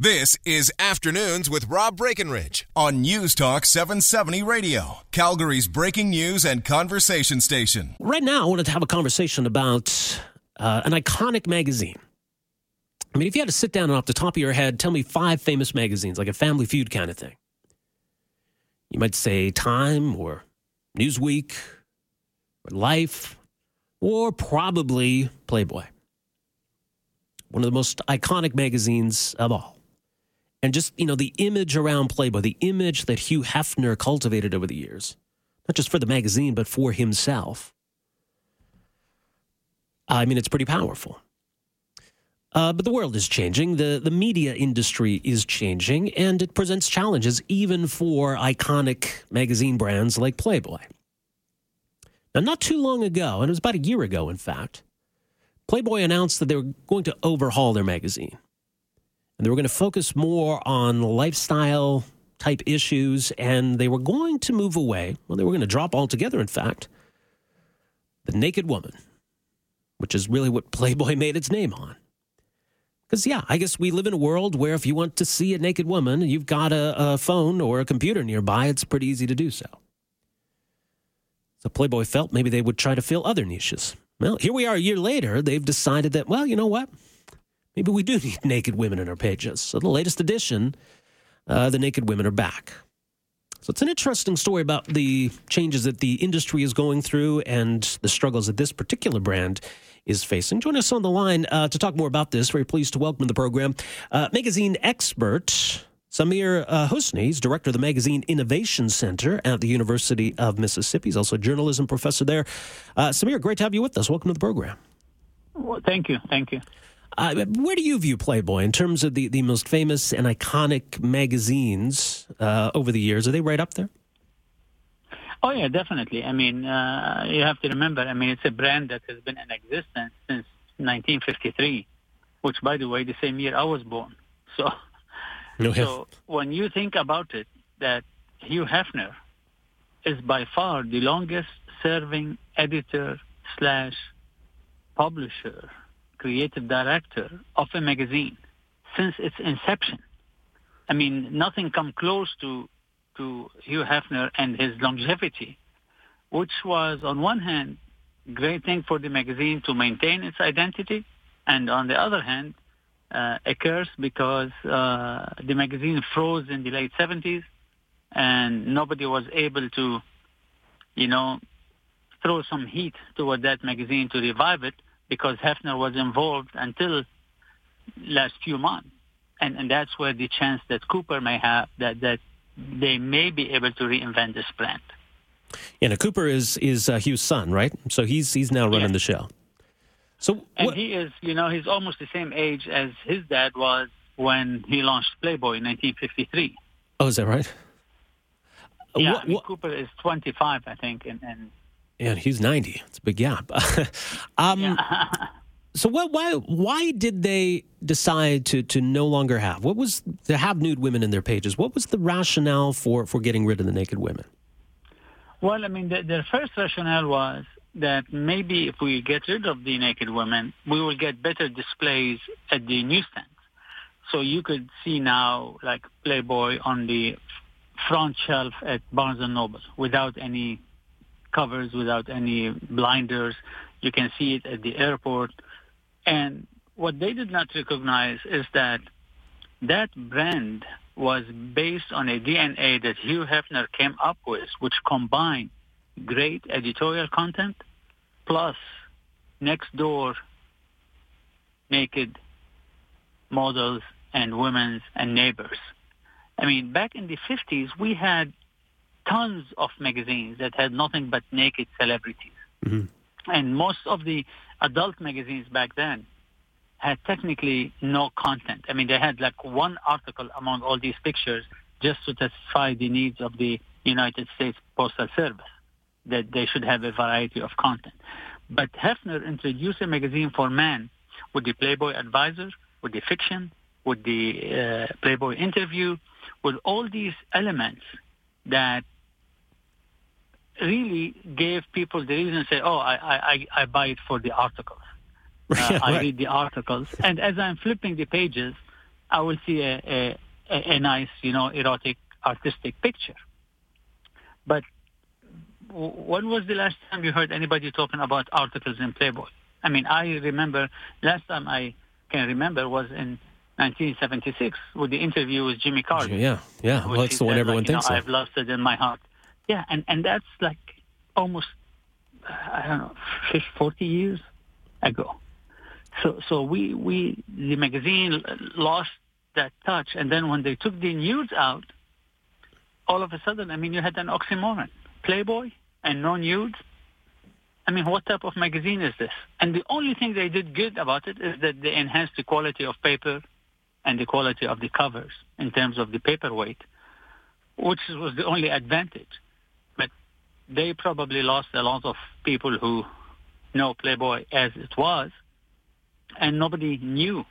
This is Afternoons with Rob Breckenridge on News Talk 770 Radio, Calgary's breaking news and conversation station. Right now, I wanted to have a conversation about uh, an iconic magazine. I mean, if you had to sit down and off the top of your head, tell me five famous magazines, like a Family Feud kind of thing. You might say Time or Newsweek or Life or probably Playboy. One of the most iconic magazines of all and just you know the image around Playboy, the image that Hugh Hefner cultivated over the years, not just for the magazine but for himself. I mean, it's pretty powerful. Uh, but the world is changing. The, the media industry is changing, and it presents challenges even for iconic magazine brands like Playboy. Now, not too long ago, and it was about a year ago, in fact, Playboy announced that they were going to overhaul their magazine and they were going to focus more on lifestyle type issues, and they were going to move away. Well, they were going to drop altogether, in fact, the naked woman, which is really what Playboy made its name on. Because, yeah, I guess we live in a world where if you want to see a naked woman, you've got a, a phone or a computer nearby, it's pretty easy to do so. So Playboy felt maybe they would try to fill other niches. Well, here we are a year later. They've decided that, well, you know what? Maybe we do need naked women in our pages. So the latest edition, uh, the naked women are back. So it's an interesting story about the changes that the industry is going through and the struggles that this particular brand is facing. Join us on the line uh, to talk more about this. Very pleased to welcome to the program uh, magazine expert Samir uh, Husni. He's director of the Magazine Innovation Center at the University of Mississippi. He's also a journalism professor there. Uh, Samir, great to have you with us. Welcome to the program. Well, thank you. Thank you. Uh, where do you view Playboy in terms of the, the most famous and iconic magazines uh, over the years? Are they right up there? Oh yeah, definitely. I mean, uh, you have to remember. I mean, it's a brand that has been in existence since 1953, which, by the way, the same year I was born. So, no, so when you think about it, that Hugh Hefner is by far the longest serving editor slash publisher creative director of a magazine since its inception. I mean, nothing come close to to Hugh Hefner and his longevity, which was on one hand great thing for the magazine to maintain its identity, and on the other hand, uh, a curse because uh, the magazine froze in the late 70s, and nobody was able to, you know, throw some heat toward that magazine to revive it because Hefner was involved until last few months. And, and that's where the chance that Cooper may have that, that they may be able to reinvent this brand. Yeah, now Cooper is is uh, Hugh's son, right? So he's he's now running the show. So and he is, you know, he's almost the same age as his dad was when he launched Playboy in 1953. Oh, is that right? Yeah, what, I mean, Cooper is 25, I think, and, and yeah, he's 90. It's a big gap. um, yeah. so what, why why did they decide to to no longer have what was to have nude women in their pages? What was the rationale for for getting rid of the naked women? Well, I mean, the, their first rationale was that maybe if we get rid of the naked women, we will get better displays at the newsstands. So you could see now like Playboy on the front shelf at Barnes and Noble without any covers without any blinders. You can see it at the airport. And what they did not recognize is that that brand was based on a DNA that Hugh Hefner came up with, which combined great editorial content plus next door naked models and women's and neighbors. I mean, back in the 50s, we had tons of magazines that had nothing but naked celebrities. Mm-hmm. And most of the adult magazines back then had technically no content. I mean, they had like one article among all these pictures just to satisfy the needs of the United States Postal Service, that they should have a variety of content. But Hefner introduced a magazine for men with the Playboy Advisor, with the fiction, with the uh, Playboy interview, with all these elements that really gave people the reason to say, oh, I, I, I buy it for the articles. Uh, Yeah, I right. read the articles. And as I'm flipping the pages, I will see a, a, a nice, you know, erotic, artistic picture. But when was the last time you heard anybody talking about articles in Playboy? I mean, I remember last time I can remember was in 1976 with the interview with Jimmy Carter. Yeah, yeah. Well, that's he the one everyone like, you know, thinks I've lost it in my heart. Yeah, and, and that's like almost, I don't know, 50, 40 years ago. So so we, we the magazine lost that touch. And then when they took the nudes out, all of a sudden, I mean, you had an oxymoron. Playboy and no nudes. I mean, what type of magazine is this? And the only thing they did good about it is that they enhanced the quality of paper and the quality of the covers in terms of the paperweight, which was the only advantage. They probably lost a lot of people who know Playboy as it was, and nobody new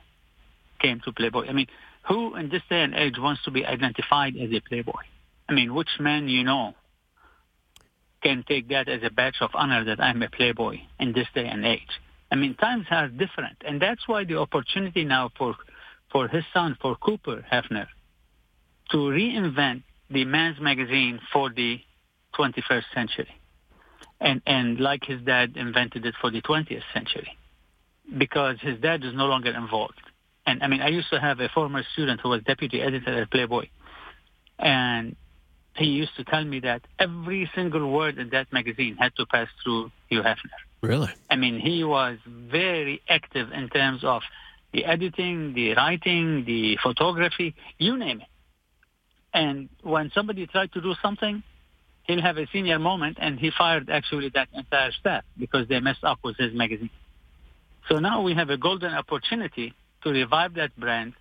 came to Playboy. I mean, who in this day and age wants to be identified as a Playboy? I mean, which man you know can take that as a badge of honor that I'm a Playboy in this day and age? I mean, times are different, and that's why the opportunity now for for his son, for Cooper Hefner, to reinvent the men's magazine for the 21st century, and and like his dad invented it for the 20th century, because his dad is no longer involved. And I mean, I used to have a former student who was deputy editor at Playboy, and he used to tell me that every single word in that magazine had to pass through Hugh Hefner. Really? I mean, he was very active in terms of the editing, the writing, the photography, you name it. And when somebody tried to do something, he'll have a senior moment, and he fired actually that entire staff because they messed up with his magazine. So now we have a golden opportunity to revive that brand,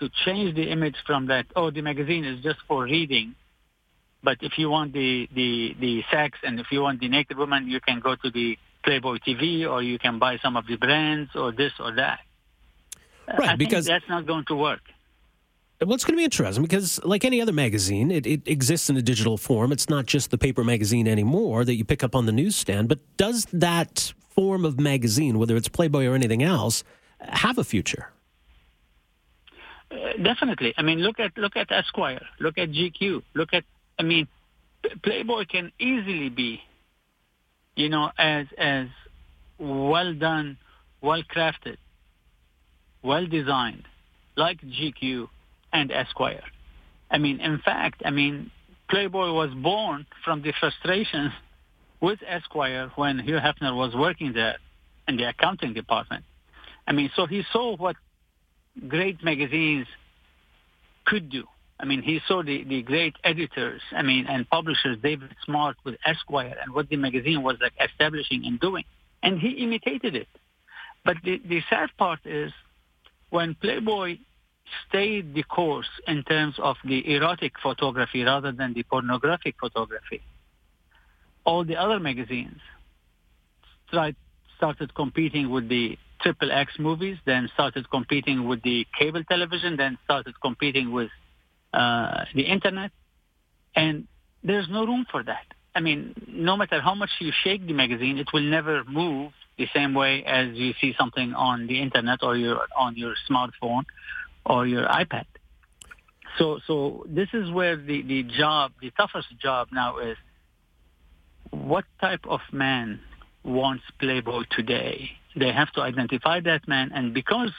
to change the image from that, oh, the magazine is just for reading, but if you want the, the, the sex and if you want the naked woman, you can go to the Playboy TV or you can buy some of the brands or this or that. Uh, right, I because- that's not going to work. Well, it's going to be interesting because, like any other magazine, it, it exists in a digital form. It's not just the paper magazine anymore that you pick up on the newsstand. But does that form of magazine, whether it's Playboy or anything else, have a future? Uh, definitely. I mean, look at look at Esquire, look at GQ, look at. I mean, Playboy can easily be, you know, as as well done, well crafted, well designed, like GQ and Esquire. I mean, in fact, I mean, Playboy was born from the frustrations with Esquire when Hugh Hefner was working there in the accounting department. I mean, so he saw what great magazines could do. I mean, he saw the, the great editors, I mean, and publishers, David Smart with Esquire and what the magazine was like establishing and doing. And he imitated it. But the, the sad part is when Playboy stayed the course in terms of the erotic photography rather than the pornographic photography, all the other magazines tried, started competing with the triple X movies, then started competing with the cable television, then started competing with uh, the internet, and there's no room for that. I mean, no matter how much you shake the magazine, it will never move the same way as you see something on the internet or your on your smartphone or your iPad. So, so this is where the, the job, the toughest job now is what type of man wants Playboy today? They have to identify that man, and because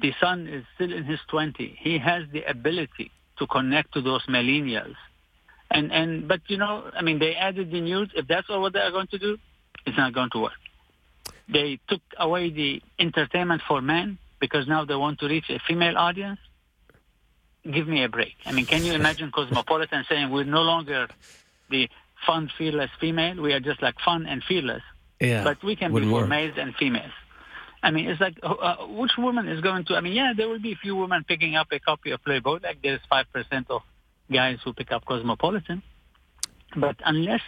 the son is still in his 20, he has the ability to connect to those millennials. And, and, but you know, I mean, they added the news. If that's all what they are going to do, it's not going to work. They took away the entertainment for men because now they want to reach a female audience. Give me a break. I mean, can you imagine Cosmopolitan saying we're no longer the fun, fearless female? We are just like fun and fearless Yeah, but we can be wouldn't for work. males and females. I mean, it's like, uh, which woman is going to, I mean, yeah, there will be a few women picking up a copy of Playboy, like there's 5% of guys who pick up Cosmopolitan. But unless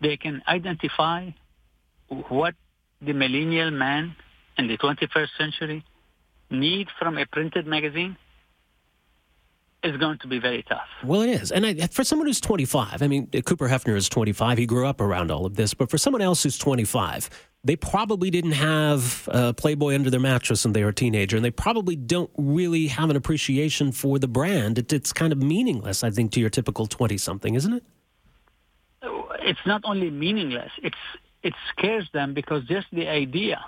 they can identify what the millennial man in the 21st century need from a printed magazine, is going to be very tough. Well, it is. And I, for someone who's 25, I mean, Cooper Hefner is 25. He grew up around all of this. But for someone else who's 25, they probably didn't have uh, Playboy under their mattress when they were a teenager. And they probably don't really have an appreciation for the brand. It, it's kind of meaningless, I think, to your typical 20 something, isn't it? It's not only meaningless, it's, it scares them because just the idea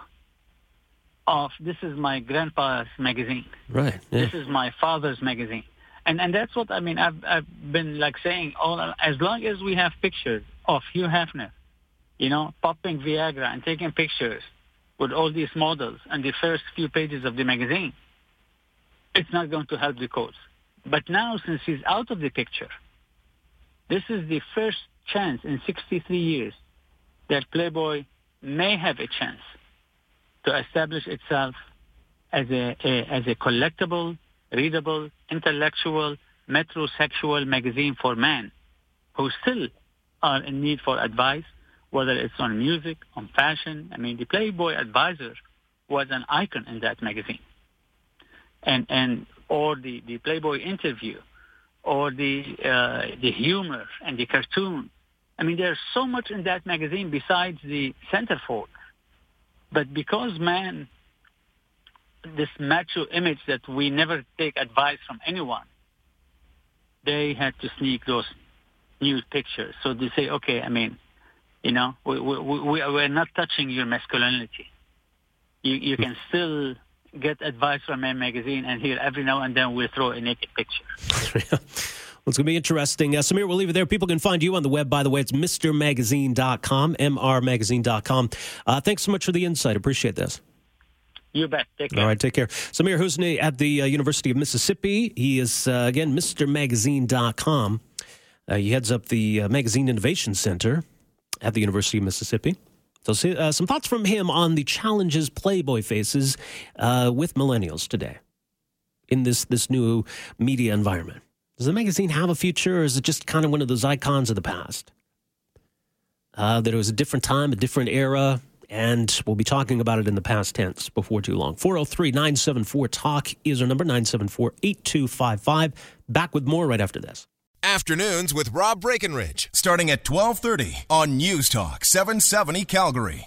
of this is my grandpa's magazine. Right. Yeah. This is my father's magazine and and that's what I mean. I've I've been like saying all as long as we have pictures of Hugh Hefner, you know, popping Viagra and taking pictures with all these models and the first few pages of the magazine, it's not going to help the cause. But now, since he's out of the picture, this is the first chance in 63 years that Playboy may have a chance to establish itself as a, a as a collectible readable, intellectual, metrosexual magazine for men who still are in need for advice, whether it's on music, on fashion. I mean, the Playboy Advisor was an icon in that magazine. And, and or the, the Playboy interview, or the, uh, the humor and the cartoon. I mean, there's so much in that magazine besides the centerfold. But because man this macho image that we never take advice from anyone, they had to sneak those nude pictures. So they say, okay, I mean, you know, we, we, we, we're not touching your masculinity. You, you can still get advice from a magazine and here every now and then we'll throw a naked picture. Well, it's going to be interesting. Uh, Samir, we'll leave it there. People can find you on the web, by the way. It's mrmagazine.com, mrmagazine.com. Uh, thanks so much for the insight. Appreciate this. You bet. Take care. All right, take care. Samir Husni at the uh, University of Mississippi. He is, uh, again, MrMagazine.com. Uh, he heads up the uh, Magazine Innovation Center at the University of Mississippi. So, uh, some thoughts from him on the challenges Playboy faces uh, with millennials today in this, this new media environment. Does the magazine have a future, or is it just kind of one of those icons of the past? Uh, that it was a different time, a different era, and we'll be talking about it in the past tense before too long. 403 974 Talk is our number 974 8255. Back with more right after this. Afternoons with Rob Breckenridge, starting at 1230 on News Talk 770 Calgary.